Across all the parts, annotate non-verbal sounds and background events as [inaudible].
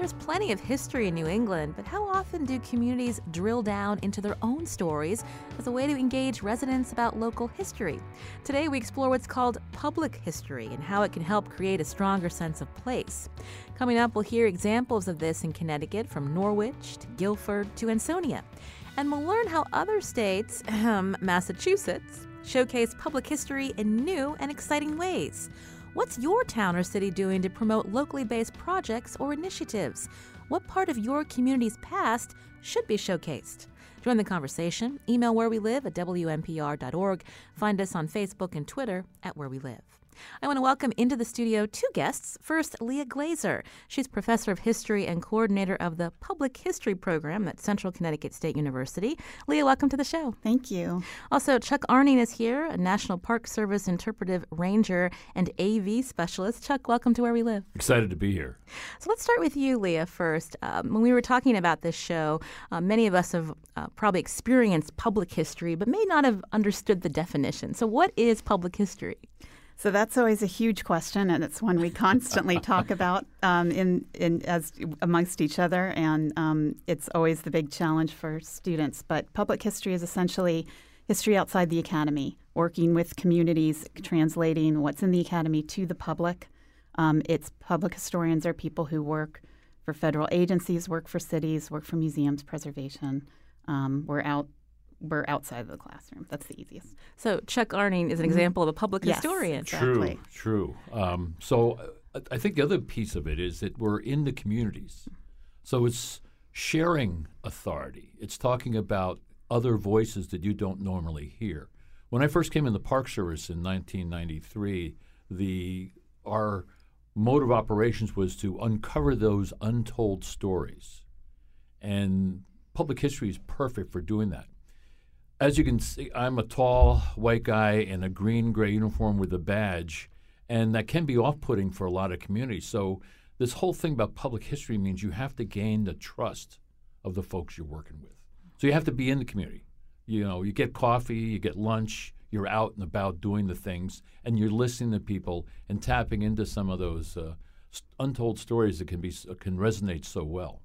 There's plenty of history in New England, but how often do communities drill down into their own stories as a way to engage residents about local history? Today, we explore what's called public history and how it can help create a stronger sense of place. Coming up, we'll hear examples of this in Connecticut from Norwich to Guilford to Ansonia. And we'll learn how other states, [clears throat] Massachusetts, showcase public history in new and exciting ways. What's your town or city doing to promote locally based projects or initiatives? What part of your community's past should be showcased? Join the conversation. Email where we live at WNPR.org. Find us on Facebook and Twitter at Where We Live. I want to welcome into the studio two guests. First, Leah Glaser. She's professor of history and coordinator of the Public History Program at Central Connecticut State University. Leah, welcome to the show. Thank you. Also, Chuck Arning is here, a National Park Service interpretive ranger and AV specialist. Chuck, welcome to Where We Live. Excited to be here. So let's start with you, Leah, first. Um, when we were talking about this show, uh, many of us have uh, probably experienced public history, but may not have understood the definition. So, what is public history? So that's always a huge question, and it's one we constantly talk [laughs] about um, in, in as amongst each other, and um, it's always the big challenge for students. But public history is essentially history outside the academy, working with communities, translating what's in the academy to the public. Um, it's public historians are people who work for federal agencies, work for cities, work for museums, preservation. Um, we're out we're outside of the classroom. That's the easiest. So Chuck Arning is an mm-hmm. example of a public yes, historian. Exactly. True, true. Um, so uh, I think the other piece of it is that we're in the communities. So it's sharing authority. It's talking about other voices that you don't normally hear. When I first came in the Park Service in 1993, the our mode of operations was to uncover those untold stories. And public history is perfect for doing that as you can see, I'm a tall white guy in a green gray uniform with a badge, and that can be off putting for a lot of communities. So, this whole thing about public history means you have to gain the trust of the folks you're working with. So, you have to be in the community. You know, you get coffee, you get lunch, you're out and about doing the things, and you're listening to people and tapping into some of those uh, untold stories that can be can resonate so well.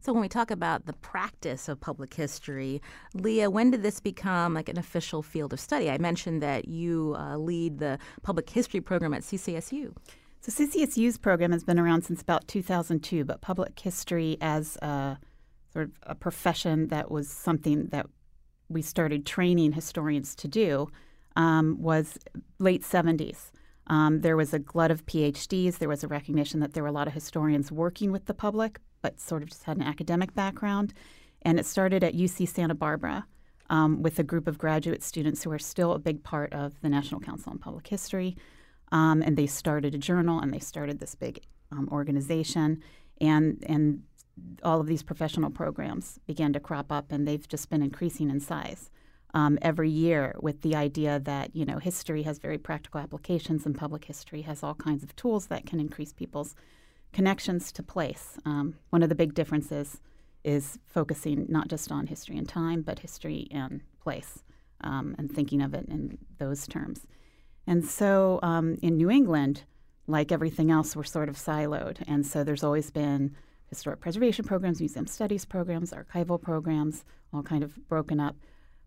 So when we talk about the practice of public history, Leah, when did this become like an official field of study? I mentioned that you uh, lead the public history program at CCSU. So CCSU's program has been around since about 2002, but public history as a sort of a profession that was something that we started training historians to do um, was late 70s. Um, there was a glut of PhDs. There was a recognition that there were a lot of historians working with the public, but sort of just had an academic background. And it started at UC Santa Barbara um, with a group of graduate students who are still a big part of the National Council on Public History. Um, and they started a journal and they started this big um, organization. And, and all of these professional programs began to crop up, and they've just been increasing in size. Um, every year with the idea that you know history has very practical applications and public history has all kinds of tools that can increase people's connections to place. Um, one of the big differences is focusing not just on history and time, but history and place, um, and thinking of it in those terms. And so um, in New England, like everything else, we're sort of siloed. And so there's always been historic preservation programs, museum studies programs, archival programs, all kind of broken up.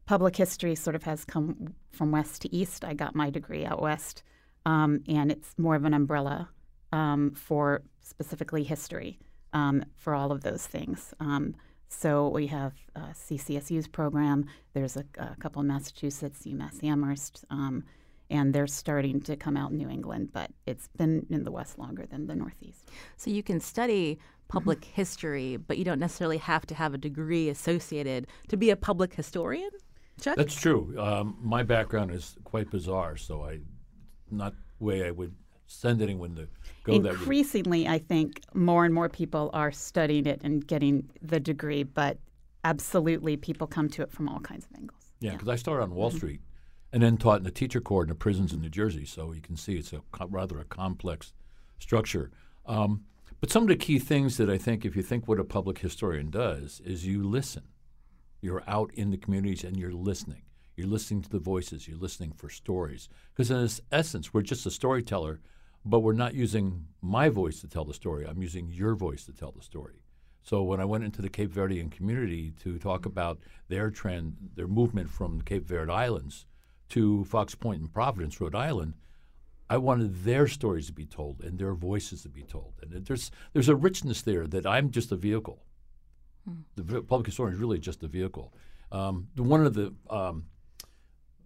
Public history sort of has come from west to east. I got my degree out west, um, and it's more of an umbrella um, for specifically history um, for all of those things. Um, so we have uh, CCSU's program. There's a, a, couple in Massachusetts, UMass Amherst, um, and they're starting to come out in New England, but it's been in the West longer than the Northeast. So you can study public mm-hmm. history, but you don't necessarily have to have a degree associated to be a public historian. Chuck? That's true. Um, my background is quite bizarre, so I not way I would send anyone to go. Increasingly, I think more and more people are studying it and getting the degree, but absolutely people come to it from all kinds of angles. Yeah, because I started on Wall Street and then taught in the teacher corps in the prisons in New Jersey. So you can see it's a co- rather a complex structure. Um, but some of the key things that I think, if you think what a public historian does, is you listen. You're out in the communities and you're listening. You're listening to the voices. You're listening for stories. Because in its essence, we're just a storyteller, but we're not using my voice to tell the story. I'm using your voice to tell the story. So when I went into the Cape Verdean community to talk about their trend, their movement from the Cape Verde Islands to Fox Point in Providence, Rhode Island, I wanted their stories to be told and their voices to be told. And there's there's a richness there that I'm just a vehicle. The public historian is really just a vehicle. Um, one of the um,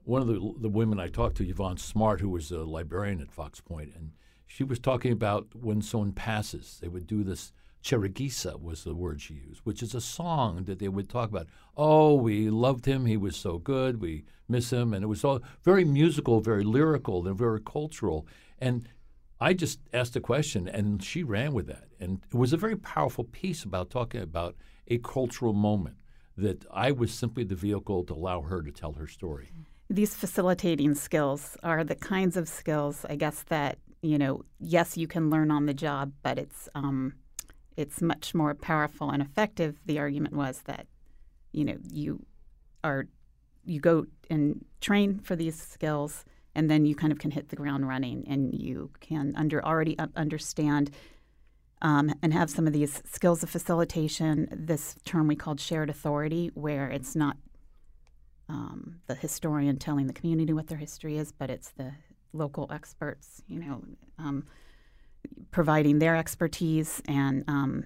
one of the, the women I talked to, Yvonne Smart, who was a librarian at Fox Point, and she was talking about when someone passes, they would do this. Cherigisa was the word she used, which is a song that they would talk about. Oh, we loved him; he was so good. We miss him, and it was all very musical, very lyrical, and very cultural. And I just asked a question, and she ran with that. And it was a very powerful piece about talking about a cultural moment that I was simply the vehicle to allow her to tell her story. These facilitating skills are the kinds of skills, I guess, that, you know, yes, you can learn on the job, but it's, um, it's much more powerful and effective. The argument was that, you know, you are, you go and train for these skills, and then you kind of can hit the ground running, and you can under already understand um, and have some of these skills of facilitation. This term we called shared authority, where it's not um, the historian telling the community what their history is, but it's the local experts, you know, um, providing their expertise and um,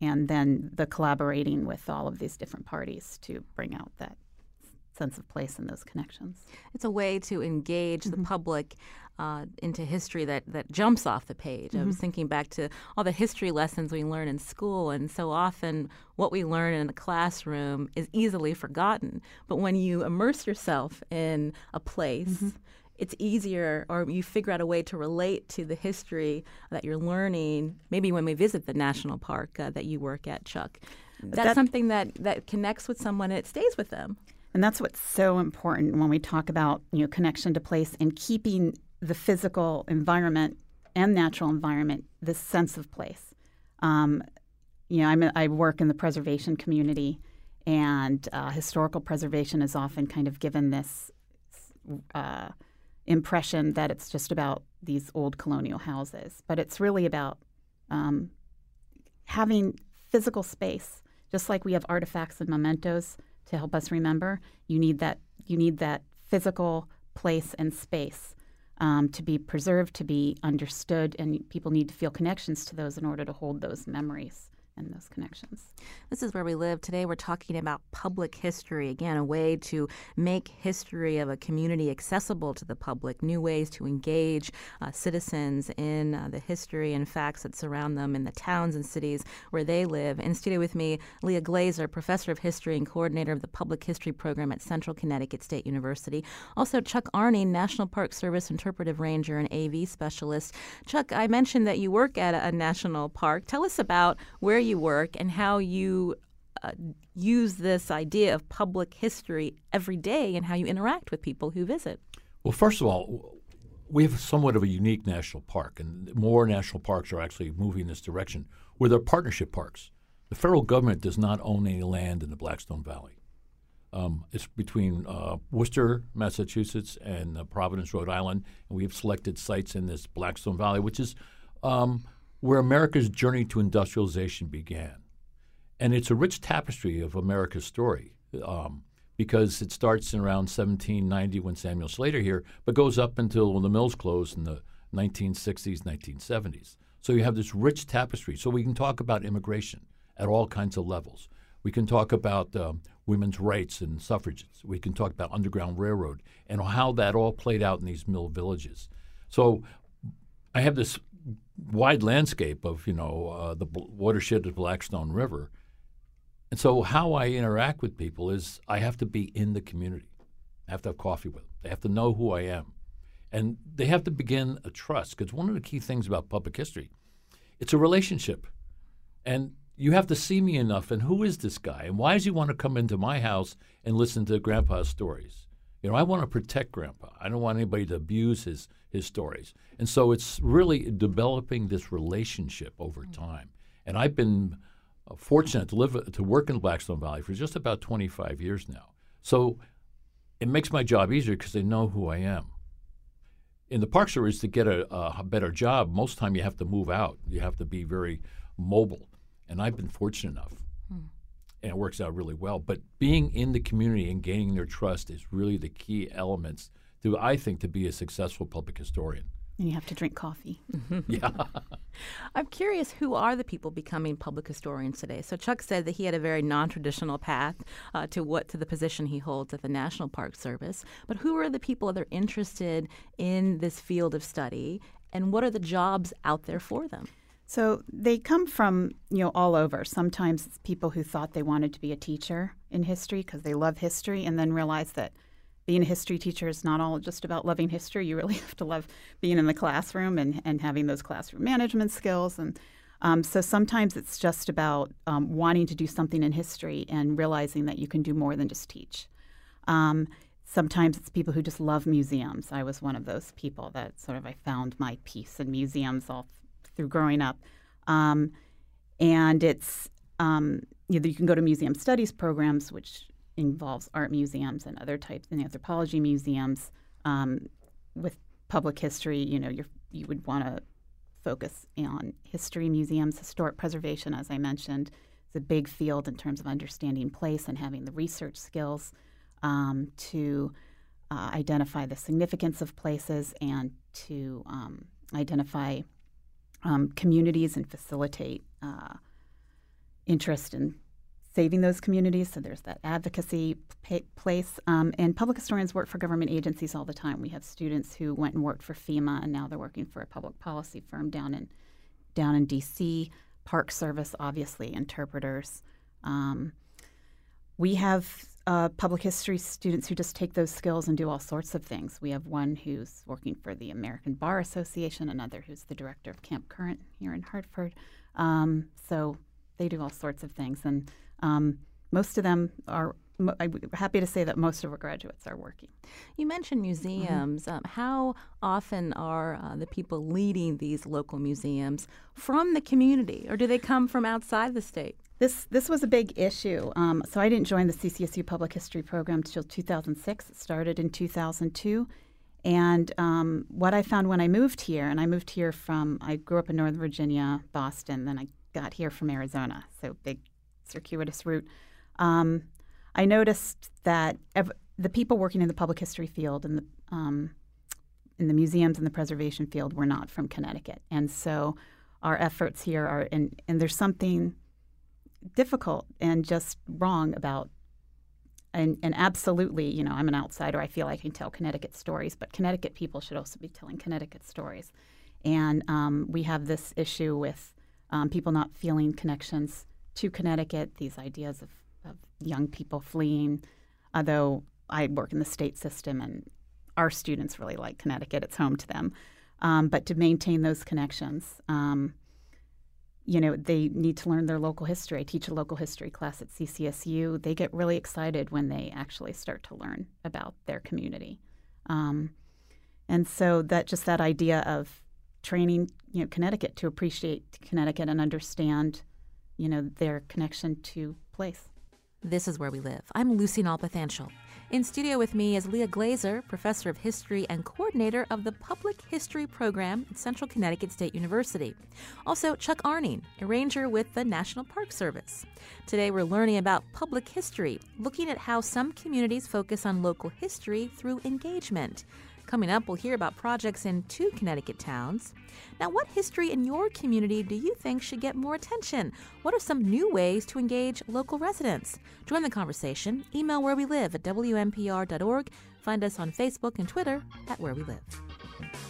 and then the collaborating with all of these different parties to bring out that sense of place and those connections. It's a way to engage the public uh, into history that, that jumps off the page. I was thinking back to all the history lessons we learn in school, and so often what we learn in the classroom is easily forgotten. But when you immerse yourself in a place, it's easier, or you figure out a way to relate to the history that you're learning. Maybe when we visit the national park uh, that you work at, Chuck. That's that- something that, that connects with someone and it stays with them. And that's what's so important when we talk about you know connection to place and keeping the physical environment and natural environment this sense of place. Um, you know, I'm a, I work in the preservation community, and uh, historical preservation is often kind of given this uh, impression that it's just about these old colonial houses, but it's really about um, having physical space, just like we have artifacts and mementos to help us remember. You need that. You need that physical place and space um, to be preserved, to be understood, and people need to feel connections to those in order to hold those memories and those connections. This is where we live. Today we're talking about public history. Again, a way to make history of a community accessible to the public, new ways to engage uh, citizens in uh, the history and facts that surround them in the towns and cities where they live. In studio with me, Leah Glaser, professor of history and coordinator of the public history program at Central Connecticut State University. Also, Chuck Arning, National Park Service interpretive ranger and AV specialist. Chuck, I mentioned that you work at a, a national park. Tell us about where you work and how you uh, use this idea of public history every day and how you interact with people who visit. Well, first of all, we have somewhat of a unique national park, and more national parks are actually moving in this direction, where they're partnership parks. The federal government does not own any land in the Blackstone Valley. Um, it's between uh, Worcester, Massachusetts, and uh, Providence, Rhode Island, and we have selected sites in this Blackstone Valley, which is um, where America's journey to industrialization began. And it's a rich tapestry of America's story um, because it starts in around 1790 when Samuel Slater here, but goes up until when the mills closed in the 1960s, 1970s. So you have this rich tapestry. So we can talk about immigration at all kinds of levels. We can talk about um, women's rights and suffrages. We can talk about Underground Railroad and how that all played out in these mill villages. So I have this wide landscape of you know uh, the watershed of Blackstone River, and so how I interact with people is I have to be in the community. I have to have coffee with them. They have to know who I am, And they have to begin a trust because one of the key things about public history, it's a relationship. And you have to see me enough and who is this guy and why does he want to come into my house and listen to grandpa's stories? You know, I want to protect grandpa. I don't want anybody to abuse his his stories. And so it's really developing this relationship over time. And I've been uh, fortunate to live to work in Blackstone Valley for just about 25 years now. So it makes my job easier because they know who I am. In the Park Service, to get a, a better job, most time you have to move out. You have to be very mobile, and I've been fortunate enough. And it works out really well. But being in the community and gaining their trust is really the key elements to, I think, to be a successful public historian. And you have to drink coffee. [laughs] yeah. [laughs] I'm curious who are the people becoming public historians today? So Chuck said that he had a very non-traditional path uh, to what to the position he holds at the National Park Service. But who are the people that are interested in this field of study, and what are the jobs out there for them? So they come from you know all over. Sometimes it's people who thought they wanted to be a teacher in history because they love history, and then realize that being a history teacher is not all just about loving history. You really [laughs] have to love being in the classroom and, and having those classroom management skills. And um, so sometimes it's just about um, wanting to do something in history and realizing that you can do more than just teach. Um, sometimes it's people who just love museums. I was one of those people that sort of I found my peace in museums all through growing up. Um, and it's um, you, know, you can go to museum studies programs, which involves art museums and other types and anthropology museums. Um, with public history, you know, you you would want to focus on history museums, historic preservation, as I mentioned. It's a big field in terms of understanding place and having the research skills um, to uh, identify the significance of places and to um, identify um, communities and facilitate uh, interest in saving those communities. So there's that advocacy p- place. Um, and public historians work for government agencies all the time. We have students who went and worked for FEMA, and now they're working for a public policy firm down in down in D.C. Park Service, obviously, interpreters. Um, we have uh, public history students who just take those skills and do all sorts of things. We have one who's working for the American Bar Association, another who's the director of Camp Courant here in Hartford. Um, so they do all sorts of things, and um, most of them are. I'm happy to say that most of our graduates are working. You mentioned museums. Mm-hmm. Um, how often are uh, the people leading these local museums from the community, or do they come from outside the state? This this was a big issue. Um, so I didn't join the CCSU Public History program until 2006. It started in 2002. And um, what I found when I moved here, and I moved here from, I grew up in Northern Virginia, Boston, then I got here from Arizona, so big circuitous route, um, I noticed that ev- the people working in the public history field and the um, in the museums and the preservation field were not from Connecticut, and so our efforts here are and and there's something difficult and just wrong about and, and absolutely, you know, I'm an outsider. I feel I can tell Connecticut stories, but Connecticut people should also be telling Connecticut stories. And um, we have this issue with um, people not feeling connections to Connecticut, these ideas of, of young people fleeing. Although I work in the state system and our students really like Connecticut, it's home to them. Um, but to maintain those connections, um, you know, they need to learn their local history. I teach a local history class at CCSU. They get really excited when they actually start to learn about their community. Um, and so that just that idea of training, you know, Connecticut to appreciate Connecticut and understand you know, their connection to place. This is where we live. I'm Lucy Nalpathanchil. In studio with me is Leah Glaser, professor of history and coordinator of the Public History Program at Central Connecticut State University. Also, Chuck Arning, a ranger with the National Park Service. Today, we're learning about public history, looking at how some communities focus on local history through engagement. Coming up, we'll hear about projects in two Connecticut towns. Now, what history in your community do you think should get more attention? What are some new ways to engage local residents? Join the conversation. Email where we live at WNPR.org. Find us on Facebook and Twitter at Where We Live.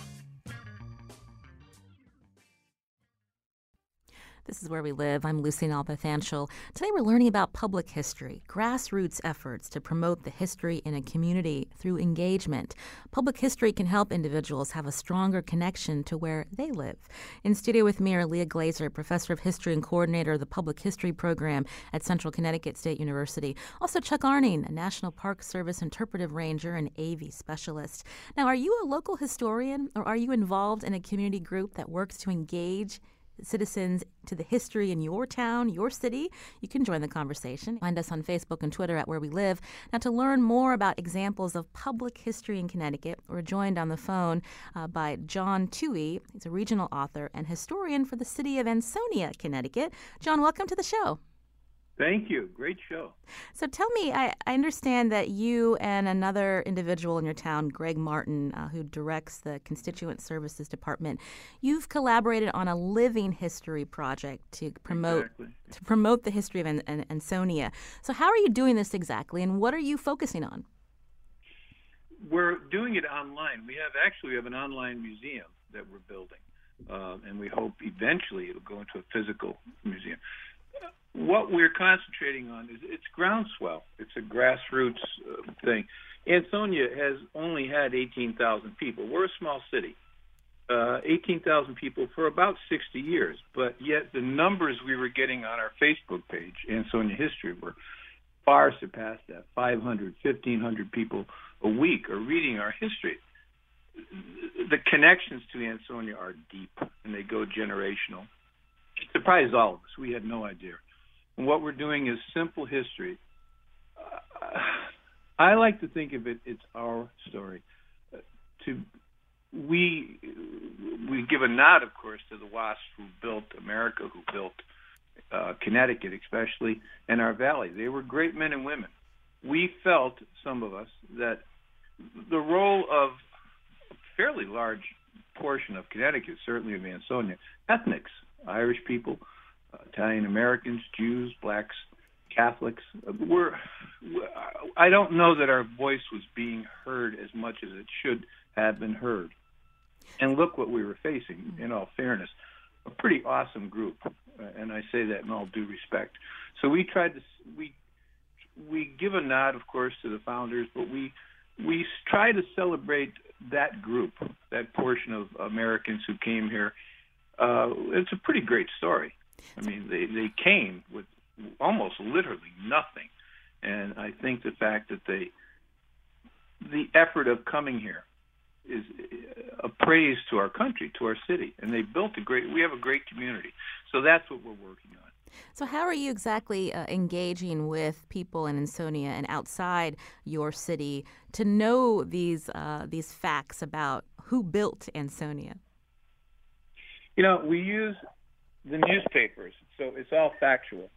This is where we live. I'm Lucy Nalpathanchil. Today we're learning about public history, grassroots efforts to promote the history in a community through engagement. Public history can help individuals have a stronger connection to where they live. In studio with me are Leah Glaser, professor of history and coordinator of the Public History Program at Central Connecticut State University. Also Chuck Arning, a National Park Service interpretive ranger and AV specialist. Now, are you a local historian or are you involved in a community group that works to engage citizens to the history in your town, your city, you can join the conversation. Find us on Facebook and Twitter at Where We Live. Now, to learn more about examples of public history in Connecticut, we're joined on the phone uh, by John Toohey. He's a regional author and historian for the city of Ansonia, Connecticut. John, welcome to the show. Thank you. Great show. So tell me, I, I understand that you and another individual in your town, Greg Martin, uh, who directs the Constituent Services Department, you've collaborated on a living history project to promote Exactly. to promote the history of An- An- Ansonia. So how are you doing this exactly, and what are you focusing on? We're doing it online. We have actually we have an online museum that we're building, uh, and we hope eventually it'll go into a physical museum. What we're concentrating on is it's groundswell. It's a grassroots uh, thing. Ansonia has only had 18,000 people. We're a small city. Uh, 18,000 people for about 60 years, but yet the numbers we were getting on our Facebook page, Ansonia History, were far surpassed that. 500, 1,500 people a week are reading our history. The connections to Ansonia are deep and they go generational. Surprised all of us. We had no idea. And what we're doing is simple history. Uh, I like to think of it, it's our story. Uh, to we we give a nod, of course, to the WASP who built America, who built uh, Connecticut, especially, and our valley. They were great men and women. We felt, some of us, that the role of a fairly large portion of Connecticut, certainly of Ansonia, ethnics, Irish people, uh, Italian Americans, Jews, blacks, Catholics, uh, were. I don't know that our voice was being heard as much as it should have been heard. And look what we were facing. In all fairness, a pretty awesome group, uh, and I say that in all due respect. So we tried to we we give a nod, of course, to the founders, but we we try to celebrate that group, that portion of Americans who came here. Uh, it's a pretty great story. I mean, they they came with almost literally nothing, and I think the fact that they the effort of coming here is a praise to our country, to our city, and they built a great. We have a great community, so that's what we're working on. So, how are you exactly uh, engaging with people in Ansonia and outside your city to know these uh, these facts about who built Ansonia? You know, we use the newspapers, so it's all factual,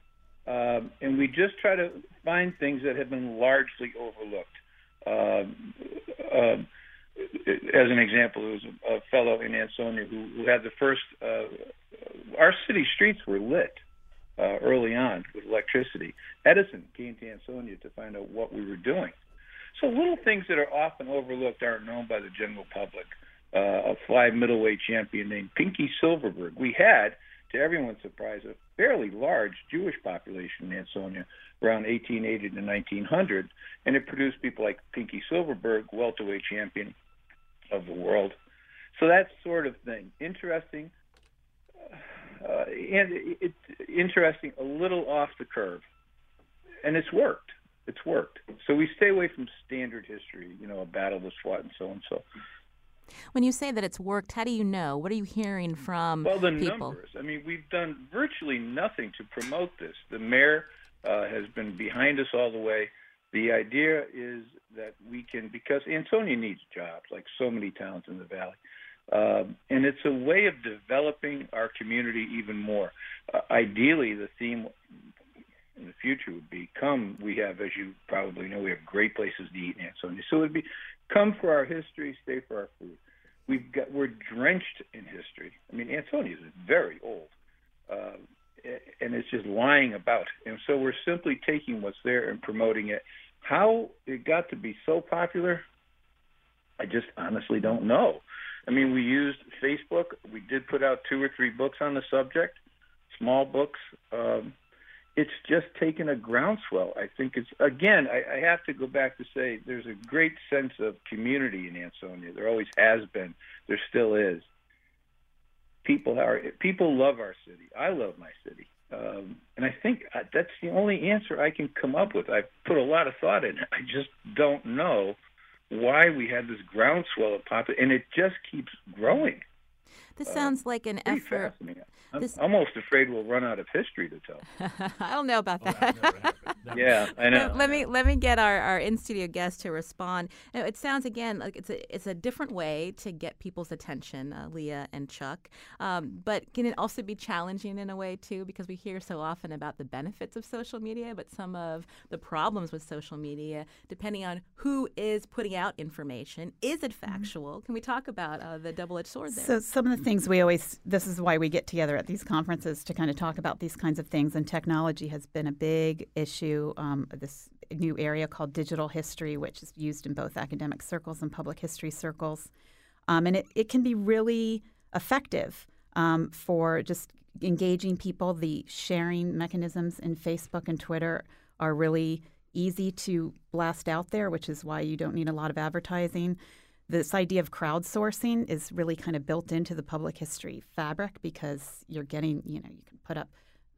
um, and we just try to find things that have been largely overlooked. Um, um, as an example, there was a, a fellow in Ansonia who, who had the first. Uh, our city streets were lit uh, early on with electricity. Edison came to Ansonia to find out what we were doing. So little things that are often overlooked aren't known by the general public. Uh, a fly middleweight champion named Pinky Silverberg. We had, to everyone's surprise, a fairly large Jewish population in Ansonia around 1880 to 1900, and it produced people like Pinky Silverberg, welterweight champion of the world. So that sort of thing. Interesting, uh, and it's it, interesting, a little off the curve, and it's worked. It's worked. So we stay away from standard history, you know, a battle was fought and so and so. When you say that it's worked, how do you know? What are you hearing from people? well, the people? numbers. I mean, we've done virtually nothing to promote this. The mayor uh, has been behind us all the way. The idea is that we can, because Ansonia needs jobs, like so many towns in the valley. Um, and it's a way of developing our community even more. Uh, ideally, the theme in the future would be come. We have, as you probably know, we have great places to eat in Ansonia. So it would be come for our history, stay for our food. We've got we're drenched in history. I mean, Ansonia is very old, uh, and it's just lying about. And so we're simply taking what's there and promoting it. How it got to be so popular, I just honestly don't know. I mean, we used Facebook. We did put out two or three books on the subject. small books. Um, it's just taken a groundswell. I think it's again. I, I have to go back to say there's a great sense of community in Ansonia. There always has been. There still is. People are people love our city. I love my city, um, and I think uh, that's the only answer I can come up with. I've put a lot of thought in it. I just don't know why we had this groundswell of pop, and it just keeps growing. This uh, sounds like an effort. I'm this... almost afraid we'll run out of history to tell. [laughs] I don't know about oh, that. Yeah, I [laughs] know. Let, me let me get our, our in studio guest to respond. it sounds again like it's a it's a different way to get people's attention, uh, Leah and Chuck. Um, but can it also be challenging in a way too? Because we hear so often about the benefits of social media, but some of the problems with social media, depending on who is putting out information, is it mm-hmm. factual? Mm-hmm. Can we talk about uh, the double edged sword there? So some of the things we always this is why we get together at these conferences to kind of talk about these kinds of things. And technology has been a big issue. Um, this new area called digital history, which is used in both academic circles and public history circles, um, and it, it can be really effective um, for just engaging people. The sharing mechanisms in Facebook and Twitter are really easy to blast out there, which is why you don't need a lot of advertising this idea of crowdsourcing is really kind of built into the public history fabric because you're getting, you know, you can put up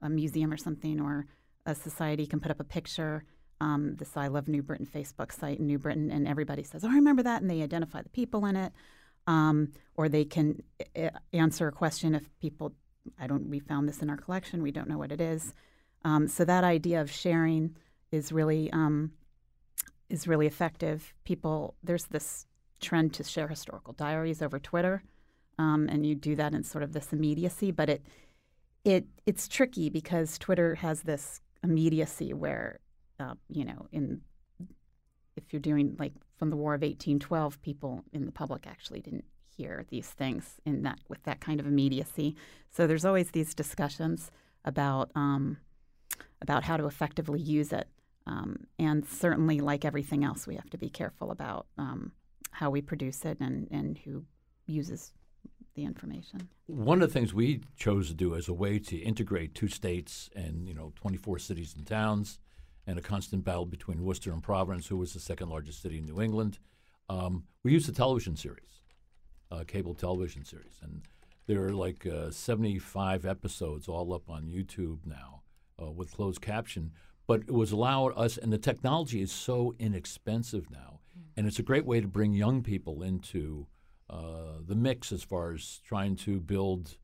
a museum or something, or a society can put up a picture. Um, this I Love New Britain Facebook site in New Britain, and everybody says, "Oh, I remember that," and they identify the people in it, um, or they can uh, answer a question if people, I don't, we found this in our collection, we don't know what it is. Um, so that idea of sharing is really um, is really effective. People, there's this trend to share historical diaries over Twitter, um, and you do that in sort of this immediacy. But it it it's tricky because Twitter has this immediacy where uh, you know in if you're doing like from the War of 1812, people in the public actually didn't hear these things in that with that kind of immediacy. So there's always these discussions about um, about how to effectively use it. Um, and certainly, like everything else, we have to be careful about um, how we produce it and, and who uses the information. One of the things we chose to do as a way to integrate two states and you know 24 cities and towns, and a constant battle between Worcester and Providence, who was the second largest city in New England, um, we used a television series, a cable television series, and there are like uh, 75 episodes all up on YouTube now uh, with closed caption. But it was allowed us, and the technology is so inexpensive now and it's a great way to bring young people into uh, the mix as far as trying to build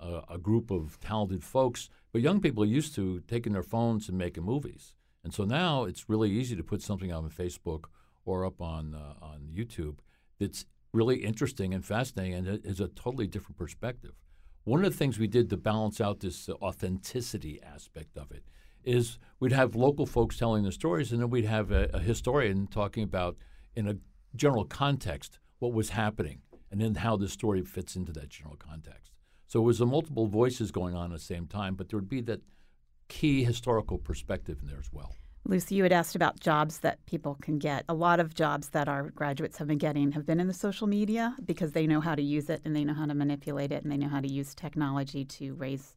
uh, a group of talented folks. But young people are used to taking their phones and making movies, and so now it's really easy to put something on Facebook or up on uh, on YouTube that's really interesting and fascinating, and it is a totally different perspective. One of the things we did to balance out this authenticity aspect of it is we'd have local folks telling the stories, and then we'd have a, a historian talking about in a general context what was happening and then how the story fits into that general context. So it was a multiple voices going on at the same time, but there would be that key historical perspective in there as well. Lucy, you had asked about jobs that people can get. A lot of jobs that our graduates have been getting have been in the social media because they know how to use it and they know how to manipulate it and they know how to use technology to raise,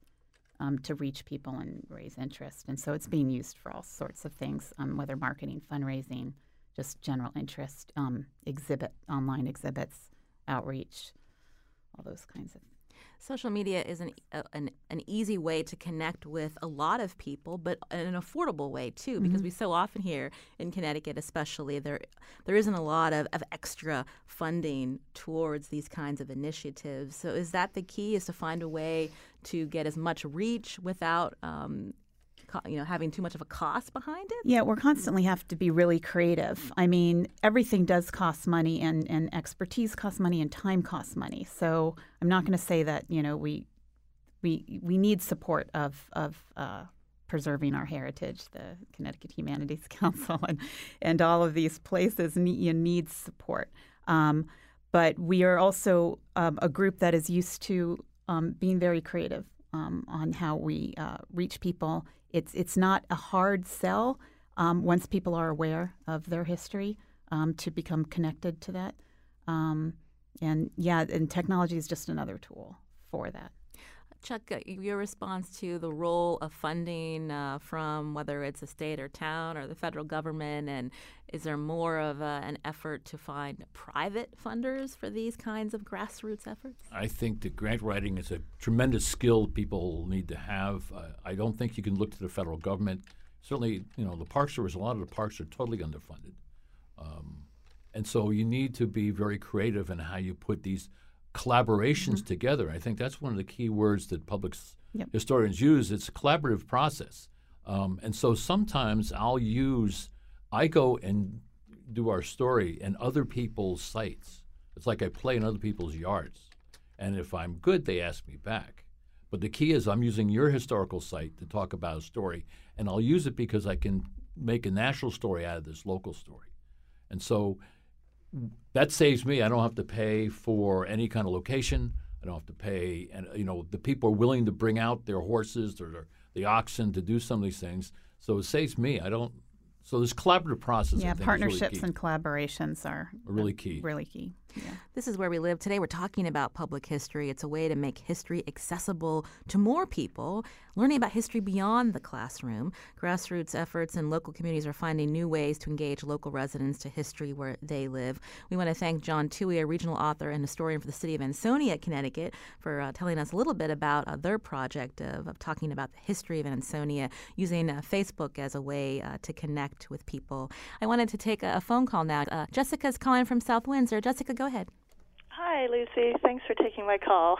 um, to reach people and raise interest. And so it's being used for all sorts of things, um, whether marketing, fundraising, just general interest, um, exhibit, online exhibits, outreach, all those kinds of Social media is an, uh, an, an easy way to connect with a lot of people, but an affordable way too, mm-hmm. because we so often hear in Connecticut, especially there there isn't a lot of, of extra funding towards these kinds of initiatives. So is that the key? Is to find a way to get as much reach without um, you know having too much of a cost behind it? Yeah, we're constantly have to be really creative. I mean, everything does cost money, and and expertise costs money, and time costs money. So I'm not going to say that you know we we we need support of of uh, preserving our heritage. The Connecticut Humanities [laughs] Council and and all of these places need, you need support. Um, but we are also um, a group that is used to um, being very creative um, on how we uh, reach people it's it's not a hard sell um, once people are aware of their history um, to become connected to that. Um, and yeah, and technology is just another tool for that. Chuck, uh, your response to the role of funding uh, from whether it's a state or town or the federal government, and is there more of a, an effort to find private funders for these kinds of grassroots efforts? I think that grant writing is a tremendous skill people need to have. Uh, I don't think you can look to the federal government. Certainly, you know, the Park Service, a lot of the parks are totally underfunded. Um, and so you need to be very creative in how you put these collaborations mm-hmm. together. I think that's one of the key words that public yep. historians use. It's a collaborative process. Um, and so sometimes I'll use, I go and do our story in other people's sites. It's like I play in other people's yards. And if I'm good, they ask me back. But the key is I'm using your historical site to talk about a story, and I'll use it because I can make a national story out of this local story. And so that saves me. I don't have to pay for any kind of location. I don't have to pay, and you know, the people are willing to bring out their horses or their, the oxen to do some of these things. So it saves me. I don't. So this collaborative process. Yeah, partnerships really and collaborations are, are really key. Really key. Yeah. This is where we live. Today we're talking about public history. It's a way to make history accessible to more people, learning about history beyond the classroom. Grassroots efforts and local communities are finding new ways to engage local residents to history where they live. We want to thank John Toohey, a regional author and historian for the city of Ansonia, Connecticut, for uh, telling us a little bit about uh, their project of, of, talking about the history of Ansonia using uh, Facebook as a way uh, to connect with people. I wanted to take a, a phone call now. Uh, Jessica's calling from South Windsor. Jessica, go ahead. Hi, Lucy. Thanks for taking my call.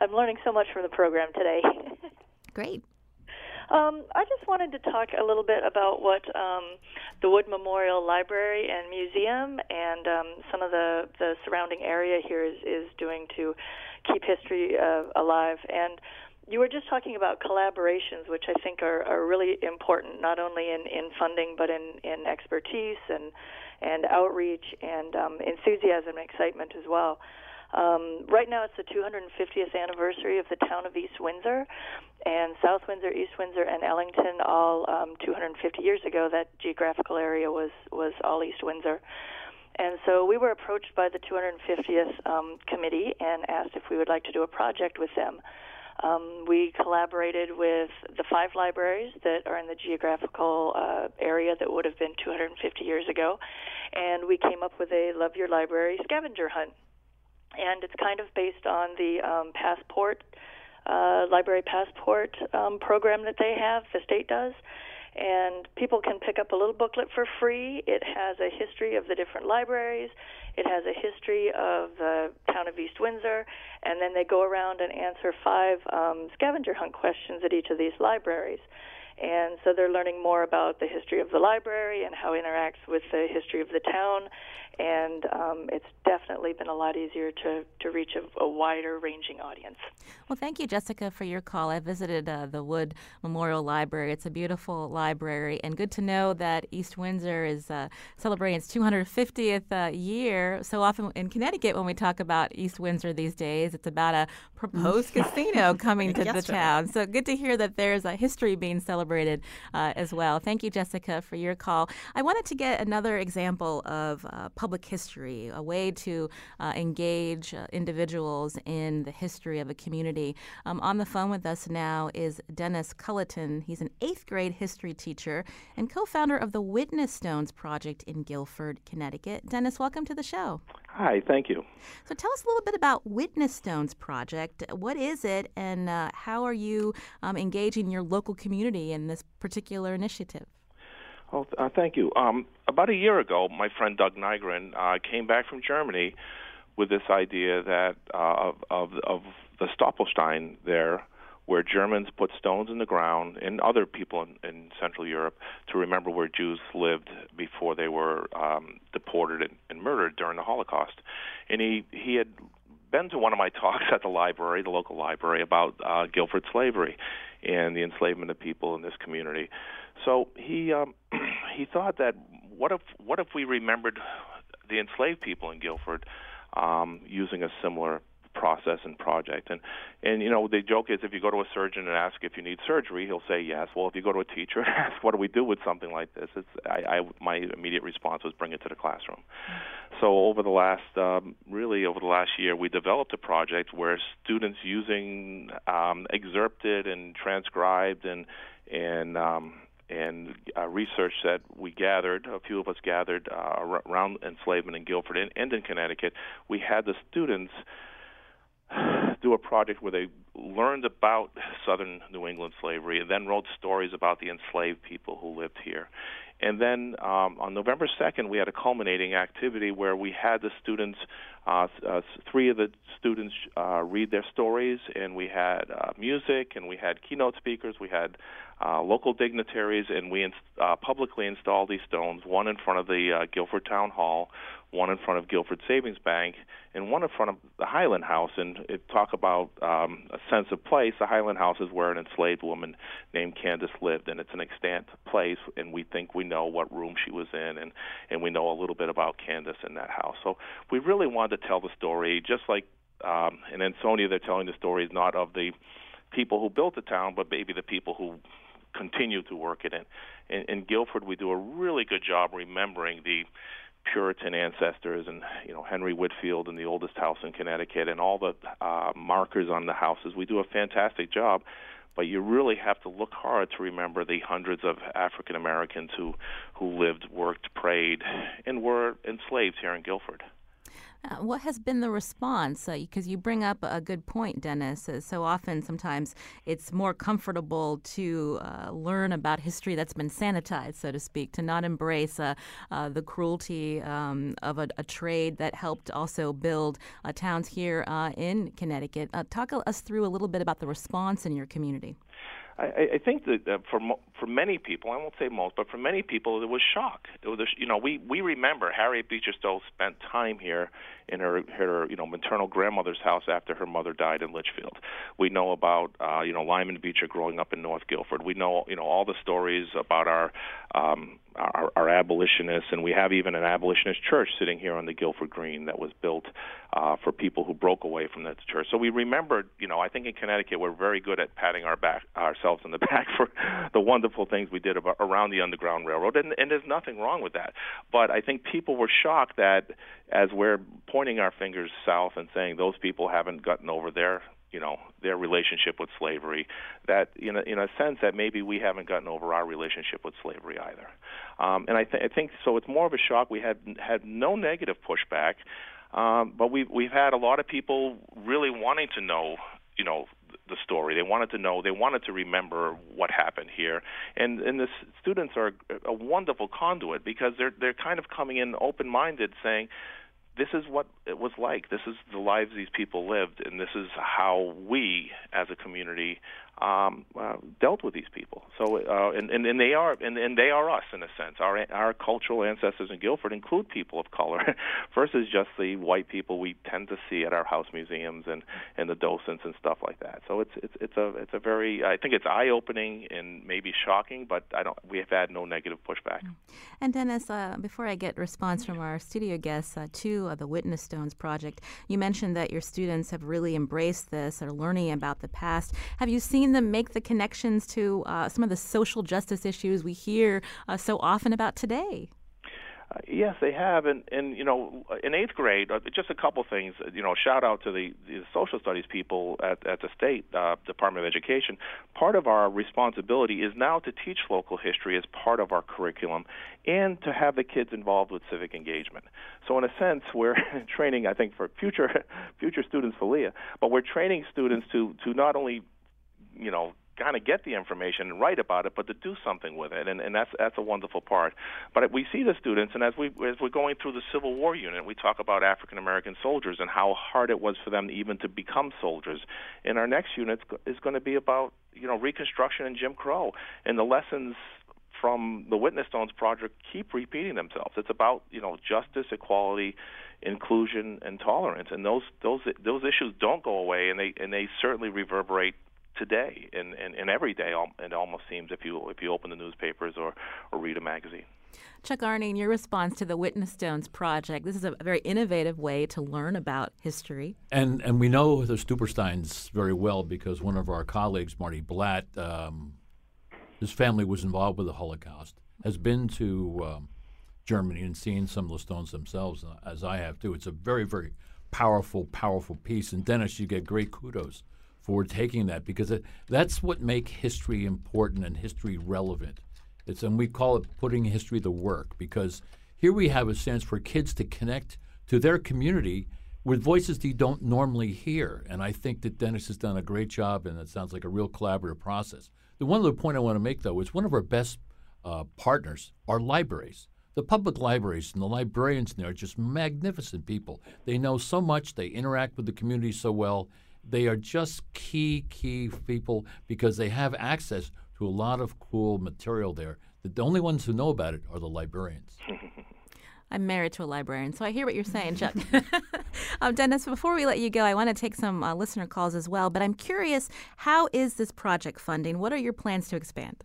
I'm learning so much from the program today. [laughs] Great. Um, I just wanted to talk a little bit about what um, the Wood Memorial Library and Museum and um, some of the, the surrounding area here is, is doing to keep history uh, alive. And you were just talking about collaborations, which I think are, are really important, not only in, in funding, but in, in expertise and and outreach and um, enthusiasm and excitement as well. Um, right now, it's the 250th anniversary of the town of East Windsor, and South Windsor, East Windsor, and Ellington. All um, 250 years ago, that geographical area was was all East Windsor. And so we were approached by the 250th um, committee and asked if we would like to do a project with them. Um, we collaborated with the five libraries that are in the geographical uh, area that would have been 250 years ago, and we came up with a Love Your Library scavenger hunt. And it's kind of based on the um, passport, uh, library passport um, program that they have, the state does and people can pick up a little booklet for free. It has a history of the different libraries. It has a history of the town of East Windsor, and then they go around and answer five um, scavenger hunt questions at each of these libraries. And so they're learning more about the history of the library and how it interacts with the history of the town and um, it's definitely been a lot easier to, to reach a, a, wider ranging audience. Well, thank you, Jessica, for your call. I visited uh, the Wood Memorial Library. It's a beautiful library, and good to know that East Windsor is uh, celebrating its 250th uh, year. So often in Connecticut, when we talk about East Windsor these days, it's about a proposed [laughs] casino coming to the town. So good to hear that there's a history being celebrated uh, as well. Thank you, Jessica, for your call. I wanted to get another example of uh, public history, a way to uh, engage uh, individuals in the history of a community. Um, on the phone with us now is Dennis Culliton. He's an eighth grade history teacher and co founder of the Witness Stones Project in Guilford, Connecticut. Dennis, welcome to the show. Hi, thank you. So tell us a little bit about Witness Stones Project. What is it, and uh, how are you um, engaging your local community in this particular initiative? Oh, uh, thank you. Um, about a year ago, my friend Doug Nygren uh, came back from Germany with this idea that uh, of, of of the Stolperstein there, where Germans put stones in the ground, and other people in, in Central Europe to remember where Jews lived before they were um, deported and, and murdered during the Holocaust. And he he had been to one of my [laughs] talks at the library, the local library, about uh, Guilford slavery and the enslavement of people in this community. So he um, [clears throat] he thought that what if what if we remembered the enslaved people in Guilford um, using a similar process and project. And and you know the joke is if you go to a surgeon and ask if you need surgery, he'll say yes. Well, if you go to a teacher [laughs] and ask what do we do with something like this, it's I, I my immediate response was bring it to the classroom. So over the last um, really over the last year, we developed a project where students using um, excerpted and transcribed and and um, and uh, research that we gathered, a few of us gathered uh, around enslavement in Guilford and, and in Connecticut, we had the students do a project where they learned about southern New England slavery and then wrote stories about the enslaved people who lived here. And then um, on November 2nd, we had a culminating activity where we had the students, uh, uh, three of the students uh, read their stories, and we had uh, music, and we had keynote speakers, we had uh, local dignitaries, and we uh, publicly installed these stones, one in front of the uh, Guilford Town Hall, one in front of Guilford Savings Bank, and one in front of the Highland House. And it talk about um, a sense of place. The Highland House is where an enslaved woman named Candace lived, and it's an extant place. And we think we know what room she was in, and and we know a little bit about Candace in that house. So we really wanted to tell the story, just like um, in Ansonia, they're telling the stories not of the people who built the town, but maybe the people who continue to work it in. In, in Guilford, we do a really good job remembering the Puritan ancestors and you know Henry Whitfield and the oldest house in Connecticut and all the uh, markers on the houses. We do a fantastic job, but you really have to look hard to remember the hundreds of African Americans who who lived, worked, prayed, and were enslaved here in Guilford. Uh, what has been the response? Because uh, you bring up a good point, Dennis. Uh, so often, sometimes it's more comfortable to uh, learn about history that's been sanitized, so to speak, to not embrace the cruelty um, of a, a, trade that helped also build towns here in Connecticut. talk us through a little bit about the response in your community. I, I think that for mo- for many people, I won't say most, but for many people, it was shock. It was, you know, we we remember Harriet Beecher Stowe spent time here in her her you know maternal grandmother's house after her mother died in Litchfield. We know about uh, you know Lyman Beecher growing up in North Guilford. We know you know all the stories about our um, our, our abolitionists, and we have even an abolitionist church sitting here on the Guilford Green that was built uh, for people who broke away from that church. So we remembered, you know, I think in Connecticut we're very good at patting our back ourselves on the [laughs] back for the wonderful things we did about, around the Underground Railroad, and, and there's nothing wrong with that. But I think people were shocked that as we're pointing our fingers south and saying those people haven't gotten over their you know their relationship with slavery that in a, in a sense that maybe we haven't gotten over our relationship with slavery either um, and I, th- I think so it's more of a shock we had had no negative pushback um, but we've we've had a lot of people really wanting to know you know the story. They wanted to know. They wanted to remember what happened here, and and the students are a wonderful conduit because they're they're kind of coming in open-minded, saying, "This is what it was like. This is the lives these people lived, and this is how we, as a community, um, uh, dealt with these people. So, uh, and, and, and they are, and, and they are us in a sense. Our our cultural ancestors in Guilford include people of color, [laughs] versus just the white people we tend to see at our house museums and, and the docents and stuff like that. So it's it's it's a it's a very I think it's eye opening and maybe shocking, but I don't we have had no negative pushback. Mm. And Dennis, uh, before I get response from our studio guests uh, to uh, the Witness Stones project, you mentioned that your students have really embraced this, are learning about the past. Have you seen seen them make the connections to uh, some of the social justice issues we hear uh, so often about today. Uh, yes, they have, and and you know, in eighth grade, uh, just a couple things. You know, shout out to the, the social studies people at at the state uh, Department of Education. Part of our responsibility is now to teach local history as part of our curriculum, and to have the kids involved with civic engagement. So, in a sense, we're [laughs] training, I think, for future [laughs] future students for Leah, but we're training students to to not only you know kind of get the information and write about it, but to do something with it, and, and that's that's a wonderful part. But we see the students, and as we as we're going through the Civil War unit, we talk about African American soldiers and how hard it was for them even to become soldiers. And our next unit is going to be about you know Reconstruction and Jim Crow, and the lessons from the Witness Stones project keep repeating themselves. It's about you know justice, equality, inclusion, and tolerance, and those those those issues don't go away, and they and they certainly reverberate today and, and, and every day it almost seems if you if you open the newspapers or, or read a magazine. Chuck Arning, in your response to the Witness Stones project, this is a very innovative way to learn about history. And and we know the Stolpersteins very well because one of our colleagues, Marty Blatt, um, his family was involved with the Holocaust, has been to um, Germany and seen some of the stones themselves, uh, as I have too. It's a very, very powerful, powerful piece. And Dennis, you get great kudos for taking that because it, that's what make history important and history relevant. It's and we call it putting history to work because here we have a sense for kids to connect to their community with voices they don't normally hear. And I think that Dennis has done a great job, and it sounds like a real collaborative process. The one other point I want to make, though, is one of our best uh, partners are libraries. The public libraries and the librarians there are just magnificent people. They know so much, they interact with the community so well. They are just key, key people because they have access to a lot of cool material there. The only ones who know about it are the librarians. [laughs] I'm married to a librarian, so I hear what you're saying, Chuck. [laughs] um, Dennis, before we let you go, I want to take some uh, listener calls as well, but I'm curious how is this project funding? What are your plans to expand?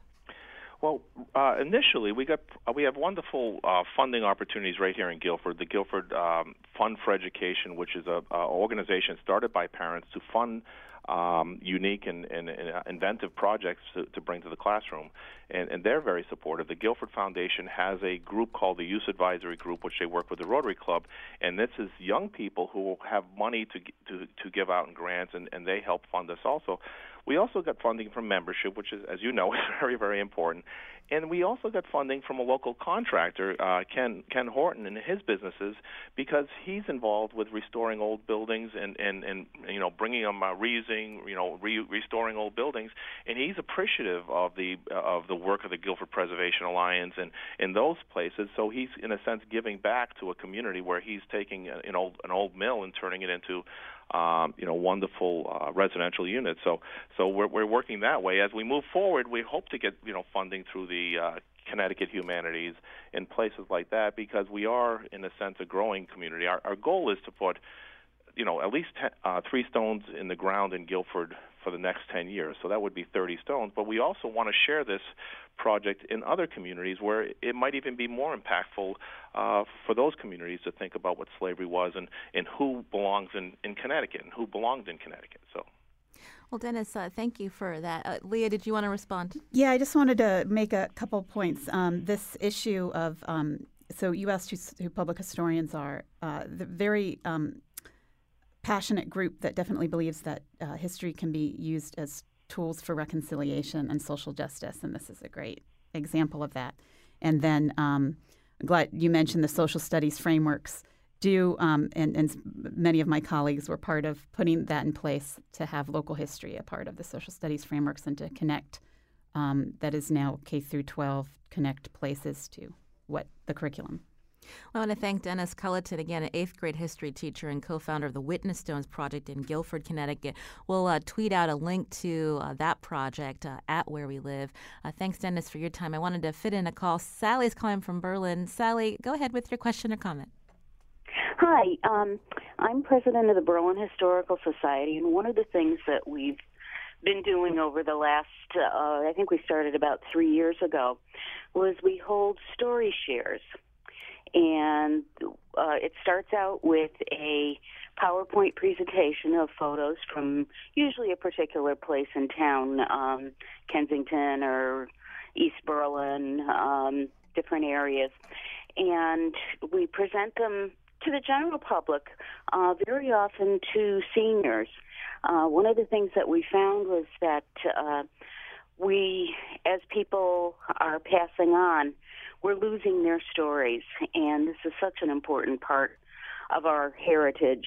Well, uh, initially we got uh, we have wonderful uh, funding opportunities right here in Guilford. The Guilford um, Fund for Education, which is a, a organization started by parents to fund um, unique and, and, and, inventive projects to, to, bring to the classroom, and, and, they're very supportive. The Guilford Foundation has a group called the Youth Advisory Group, which they work with the Rotary Club, and this is young people who have money to to, to give out in grants, and, and they help fund us also. We also got funding from membership, which is, as you know, [laughs] is very, very important. And we also got funding from a local contractor, uh, Ken Ken Horton, and his businesses, because he's involved with restoring old buildings and and and you know bringing them uh, reusing, you know, re- restoring old buildings, and he's appreciative of the uh, of the work of the Guilford Preservation Alliance and in those places. So he's in a sense giving back to a community where he's taking an old an old mill and turning it into um, you know, wonderful uh, residential units. So, so we're, we're working that way. As we move forward, we hope to get you know funding through the uh, Connecticut Humanities in places like that because we are, in a sense, a growing community. Our, our goal is to put, you know, at least ten, uh, three stones in the ground in Guilford for the next 10 years. So that would be 30 stones. But we also want to share this project in other communities where it might even be more impactful uh, for those communities to think about what slavery was and, and who belongs in, in Connecticut and who belonged in Connecticut. So. Well, Dennis, uh, thank you for that. Uh, Leah, did you want to respond? Yeah, I just wanted to make a couple points. Um, this issue of um, so you asked who, who, public historians are. Uh, the very um, passionate group that definitely believes that uh, history can be used as tools for reconciliation and social justice, and this is a great example of that. And then um, glad you mentioned the social studies frameworks. Do um, and, and many of my colleagues were part of putting that in place to have local history a part of the social studies frameworks and to connect. Um, that is now K through 12 connect places to what the curriculum. I want to thank Dennis Culliton, again, an eighth grade history teacher and co founder of the Witness Stones Project in Guilford, Connecticut. We'll uh, tweet out a link to uh, that project uh, at Where We Live. Uh, thanks, Dennis, for your time. I wanted to fit in a call. Sally's calling from Berlin. Sally, go ahead with your question or comment. Hi, um, I'm president of the Berlin Historical Society, and one of the things that we've been doing over the last, uh, I think we started about three years ago, was we hold story shares and uh, it starts out with a PowerPoint presentation of photos from usually a particular place in town, um, Kensington or East Berlin, um, different areas, and we present them to the general public, uh, very often to seniors. Uh, one of the things that we found was that uh, we, as people are passing on, we're losing their stories, and this is such an important part of our heritage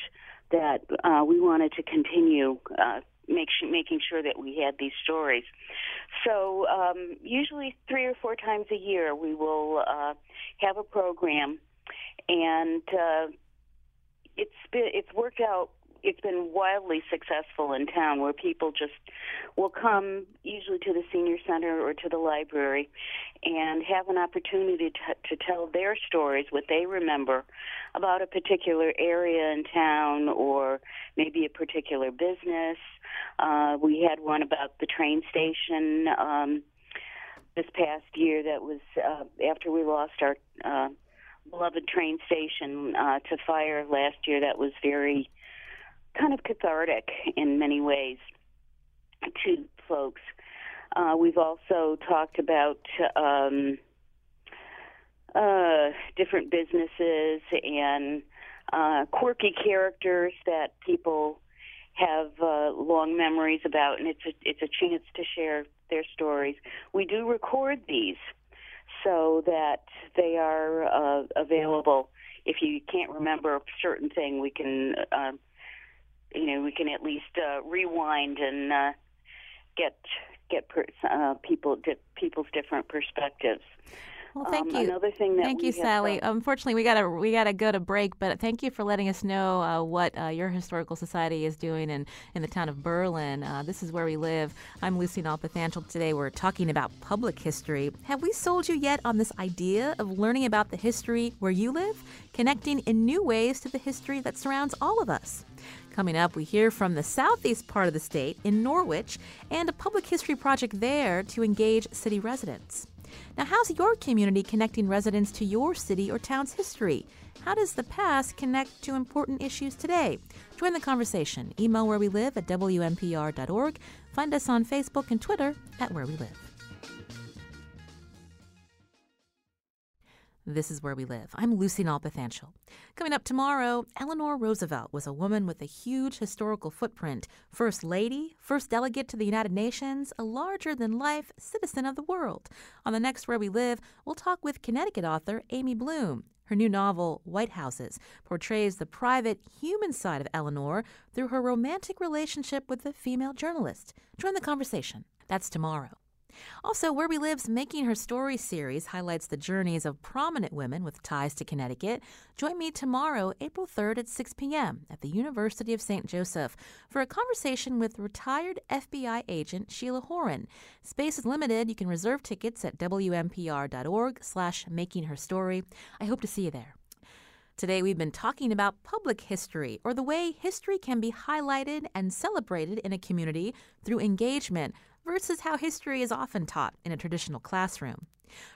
that uh, we wanted to continue uh, make sh- making sure that we had these stories. So um, usually three or four times a year we will uh, have a program, and uh, it's been, it's worked out it's been wildly successful in town where people just will come usually to the senior center or to the library and have an opportunity to, to tell their stories, what they remember about a particular area in town or maybe a particular business. Uh, we had one about the train station. Um, this past year that was uh, after we lost our uh, beloved train station uh, to fire last year. That was very kind of cathartic in many ways to folks. Uh, we've also talked about um, uh, different businesses and uh, quirky characters that people have uh, long memories about, and it's a it's a chance to share their stories. We do record these so that they are uh, available. If you can't remember a certain thing, we can, uh, you know, we can at least uh, rewind and uh, get get per, uh, people get people's different perspectives. Well, thank um, you. Another thing that thank you, Sally. done- Unfortunately, we gotta we gotta go to break, but thank you for letting us know uh, what uh, your historical society is doing in in the town of Berlin. Uh, this is where we live. I'm Lucy Nalpathanchil. Today, we're talking about public history. Have we sold you yet on this idea of learning about the history where you live, connecting in new ways to the history that surrounds all of us? Coming up, we hear from the southeast part of the state in Norwich and a public history project there to engage city residents. Now, how's your community connecting residents to your city or town's history? How does the past connect to important issues today? Join the conversation. Email where we live at WNPR.org. Find us on Facebook and Twitter at Where We Live. This is Where We Live. I'm Lucy Nalpathanchil. Coming up tomorrow, Eleanor Roosevelt was a woman with a huge historical footprint. First lady, first delegate to the United Nations, a larger than life citizen of the world. On the next Where We Live, we'll talk with Connecticut author Amy Bloom. Her new novel, White Houses, portrays the private, human side of Eleanor through her romantic relationship with a female journalist. Join the conversation. That's tomorrow. Also, Where We Live's Making Her Story series highlights the journeys of prominent women with ties to Connecticut. Join me tomorrow, April 3rd at 6 p.m. at the University of St. Joseph for a conversation with retired FBI agent Sheila Horan. Space is limited. You can reserve tickets at wnpr.org slash making her story. I hope to see you there. Today, we've been talking about public history, or the way history can be highlighted and celebrated in a community through engagement versus how history is often taught in a traditional classroom.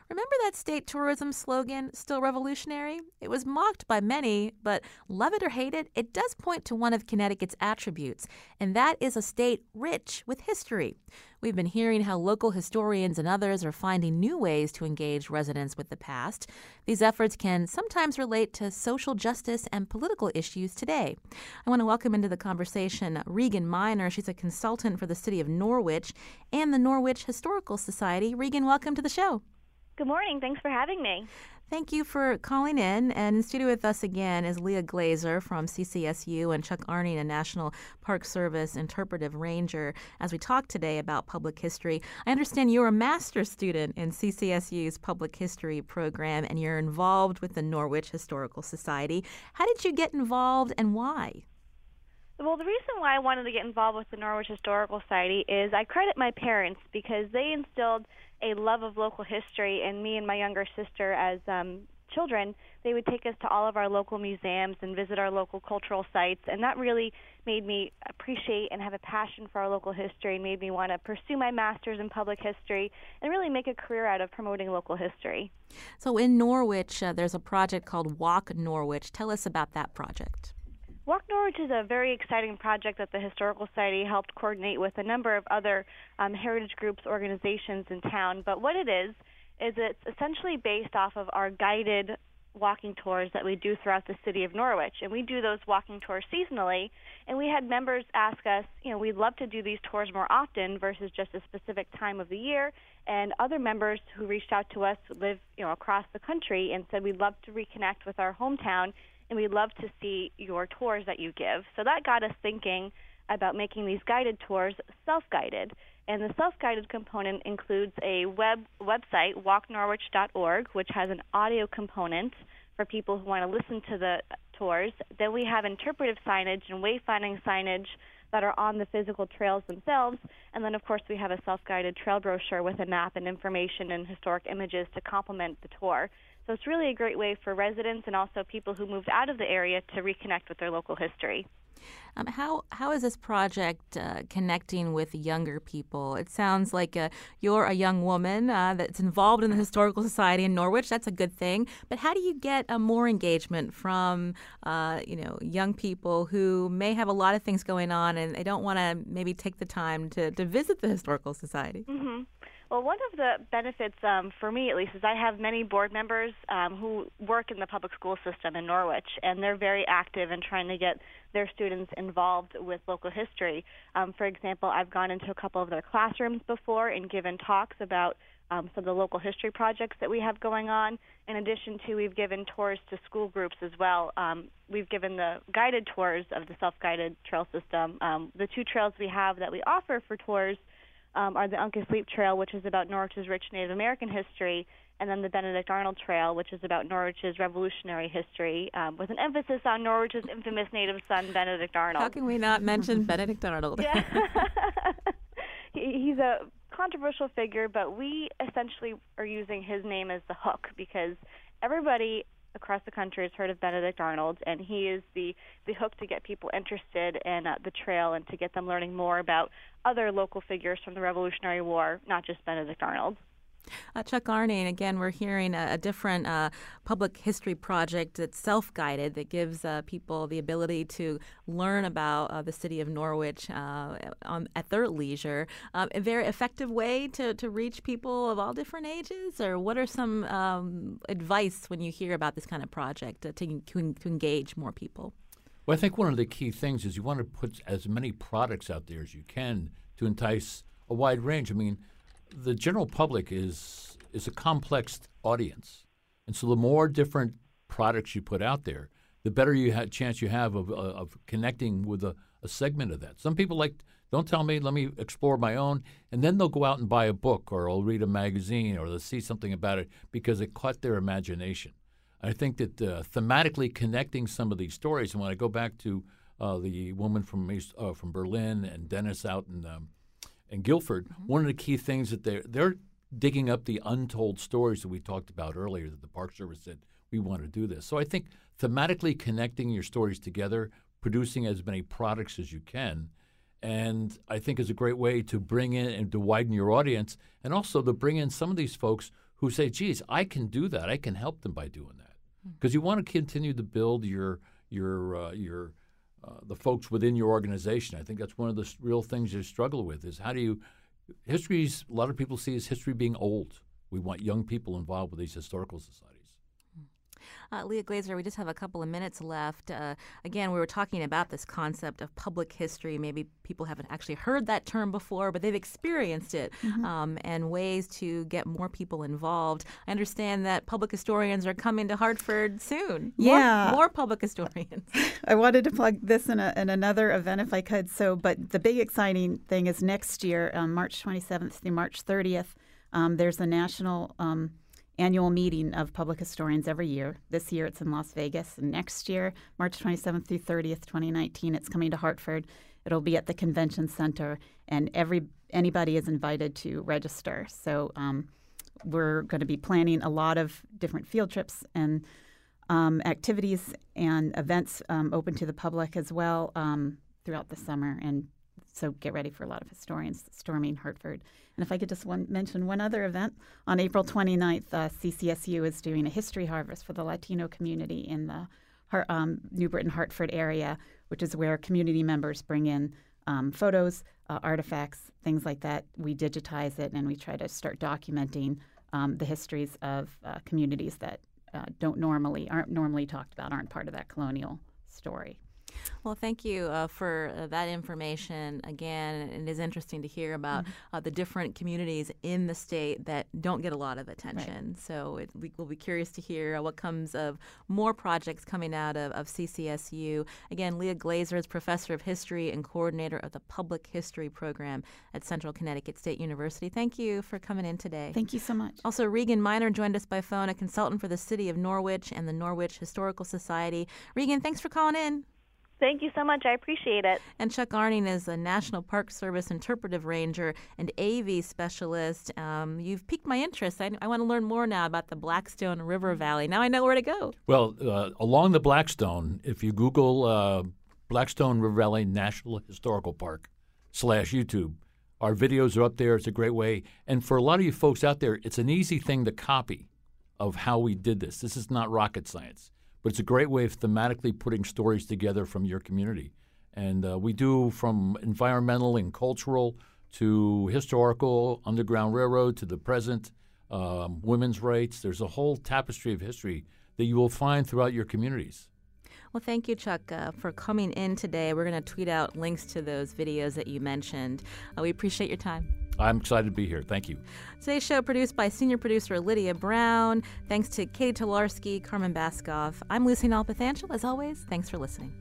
Remember that state tourism slogan, still revolutionary? It was mocked by many, but love it or hate it, it does point to one of Connecticut's attributes, and that is a state rich with history. We've been hearing how local historians and others are finding new ways to engage residents with the past. These efforts can sometimes relate to social justice and political issues today. I want to welcome into the conversation Regan Miner. She's a consultant for the city of Norwich and the Norwich Historical Society. Regan, welcome to the show. Good morning. Thanks for having me. Thank you for calling in. And in studio with us again is Leah Glaser from CCSU and Chuck Arning, a National Park Service interpretive ranger, as we talk today about public history. I understand you're a master's student in CCSU's public history program and you're involved with the Norwich Historical Society. How did you get involved and why? Well, the reason why I wanted to get involved with the Norwich Historical Society is I credit my parents because they instilled a love of local history in me and my younger sister as um, children. They would take us to all of our local museums and visit our local cultural sites, and that really made me appreciate and have a passion for our local history and made me want to pursue my master's in public history and really make a career out of promoting local history. So, in Norwich, uh, there's a project called Walk Norwich. Tell us about that project. Walk Norwich is a very exciting project that the Historical Society helped coordinate with a number of other um, heritage groups, organizations in town. But what it is, is it's essentially based off of our guided walking tours that we do throughout the city of Norwich. And we do those walking tours seasonally. And we had members ask us, you know, we'd love to do these tours more often versus just a specific time of the year. And other members who reached out to us live, you know, across the country and said we'd love to reconnect with our hometown and we'd love to see your tours that you give. So that got us thinking about making these guided tours self-guided. And the self-guided component includes a web website, walknorwich.org, which has an audio component for people who want to listen to the tours. Then we have interpretive signage and wayfinding signage that are on the physical trails themselves. And then, of course, we have a self guided trail brochure with a map and information and historic images to complement the tour. So it's really a great way for residents and also people who moved out of the area to reconnect with their local history. Um, how how is this project uh, connecting with younger people? It sounds like uh, you're a young woman uh, that's involved in the historical society in Norwich. That's a good thing. But how do you get uh, more engagement from uh, you know young people who may have a lot of things going on and they don't want to maybe take the time to, to visit the historical society? Mm-hmm. Well, one of the benefits um, for me, at least, is I have many board members um, who work in the public school system in Norwich, and they're very active in trying to get their students involved with local history. Um, for example, I've gone into a couple of their classrooms before and given talks about um, some of the local history projects that we have going on. In addition to, we've given tours to school groups as well. Um, we've given the guided tours of the self-guided trail system. Um, the two trails we have that we offer for tours um, are the Uncas Leap Trail, which is about Norwich's rich Native American history, and then the Benedict Arnold Trail, which is about Norwich's revolutionary history, um, with an emphasis on Norwich's infamous native son, Benedict Arnold. How can we not mention Benedict Arnold? yeah. [laughs] [laughs] he's a controversial figure, but we essentially are using his name as the hook because everybody across the country has heard of Benedict Arnold, and he is the the hook to get people interested in uh, the trail and to get them learning more about other local figures from the Revolutionary War, not just Benedict Arnold. Uh, Chuck Arning, again, we're hearing a, a different uh, public history project that's self guided that gives uh, people the ability to learn about uh, the city of Norwich uh, on, at their leisure. Um, a very effective way to, to reach people of all different ages? Or what are some um, advice when you hear about this kind of project to, to, to engage more people? Well, I think one of the key things is you want to put as many products out there as you can to entice a wide range. I mean, the general public is is a complex audience, and so the more different products you put out there, the better you have chance you have of, uh, of connecting with a, a segment of that. Some people like don't tell me, let me explore my own, and then they'll go out and buy a book or they'll read a magazine or they'll see something about it because it caught their imagination. I think that uh, thematically connecting some of these stories, and when I go back to uh, the woman from uh, from Berlin and Dennis out in um, and Guilford, mm-hmm. one of the key things that they're they're digging up the untold stories that we talked about earlier that the Park Service said we want to do this. So I think thematically connecting your stories together, producing as many products as you can, and I think is a great way to bring in and to widen your audience, and also to bring in some of these folks who say, "Geez, I can do that. I can help them by doing that," because mm-hmm. you want to continue to build your your uh, your uh, the folks within your organization. I think that's one of the real things you struggle with is how do you history's a lot of people see as history being old. We want young people involved with these historical societies. Uh, Leah Glaser, we just have a couple of minutes left. Uh, again, we were talking about this concept of public history. Maybe people haven't actually heard that term before, but they've experienced it, mm-hmm. um, and ways to get more people involved. I understand that public historians are coming to Hartford soon. Yeah, more, more public historians. [laughs] I wanted to plug this in, a, in, another event if I could. So, but the big exciting thing is next year, um, March 27th through March 30th. Um, there's a national um, annual meeting of public historians every year. This year it's in Las Vegas, and next year, March 27th through 30th, 2019, it's coming to Hartford. It'll be at the convention center, and every anybody is invited to register. So um, we're going to be planning a lot of different field trips and um, activities and events um, open to the public as well um, throughout the summer. And so get ready for a lot of historians storming Hartford. And if I could just one, mention one other event, on April 29th, uh, CCSU is doing a history harvest for the Latino community in the um, New Britain Hartford area, which is where community members bring in um, photos, uh, artifacts, things like that. We digitize it and we try to start documenting um, the histories of uh, communities that uh, don't normally aren't normally talked about, aren't part of that colonial story. Well, thank you uh, for uh, that information. Again, it is interesting to hear about mm-hmm. uh, the different communities in the state that don't get a lot of attention. Right. So it, we will be curious to hear what comes of more projects coming out of, of CCSU. Again, Leah Glaser is professor of history and coordinator of the Public History Program at Central Connecticut State University. Thank you for coming in today. Thank you so much. Also, Regan Miner joined us by phone, a consultant for the City of Norwich and the Norwich Historical Society. Regan, thanks for calling in. Thank you so much. I appreciate it. And Chuck Arning is a National Park Service interpretive ranger and AV specialist. Um, you've piqued my interest. I, I want to learn more now about the Blackstone River Valley. Now I know where to go. Well, uh, along the Blackstone, if you Google uh, Blackstone River Valley National Historical Park slash YouTube, our videos are up there. It's a great way. And for a lot of you folks out there, it's an easy thing to copy of how we did this. This is not rocket science but it's a great way of thematically putting stories together from your community. And uh, we do from environmental and cultural to historical, Underground Railroad to the present, um, women's rights. There's a whole tapestry of history that you will find throughout your communities. Well, thank you, Chuck, uh, for coming in today. We're going to tweet out links to those videos that you mentioned. Uh, we appreciate your time. I'm excited to be here. Thank you. Today's show produced by senior producer Lydia Brown. Thanks to Katie Tolarski, Carmen Baskoff. I'm Lucy Nalpathanchil. As always, thanks for listening.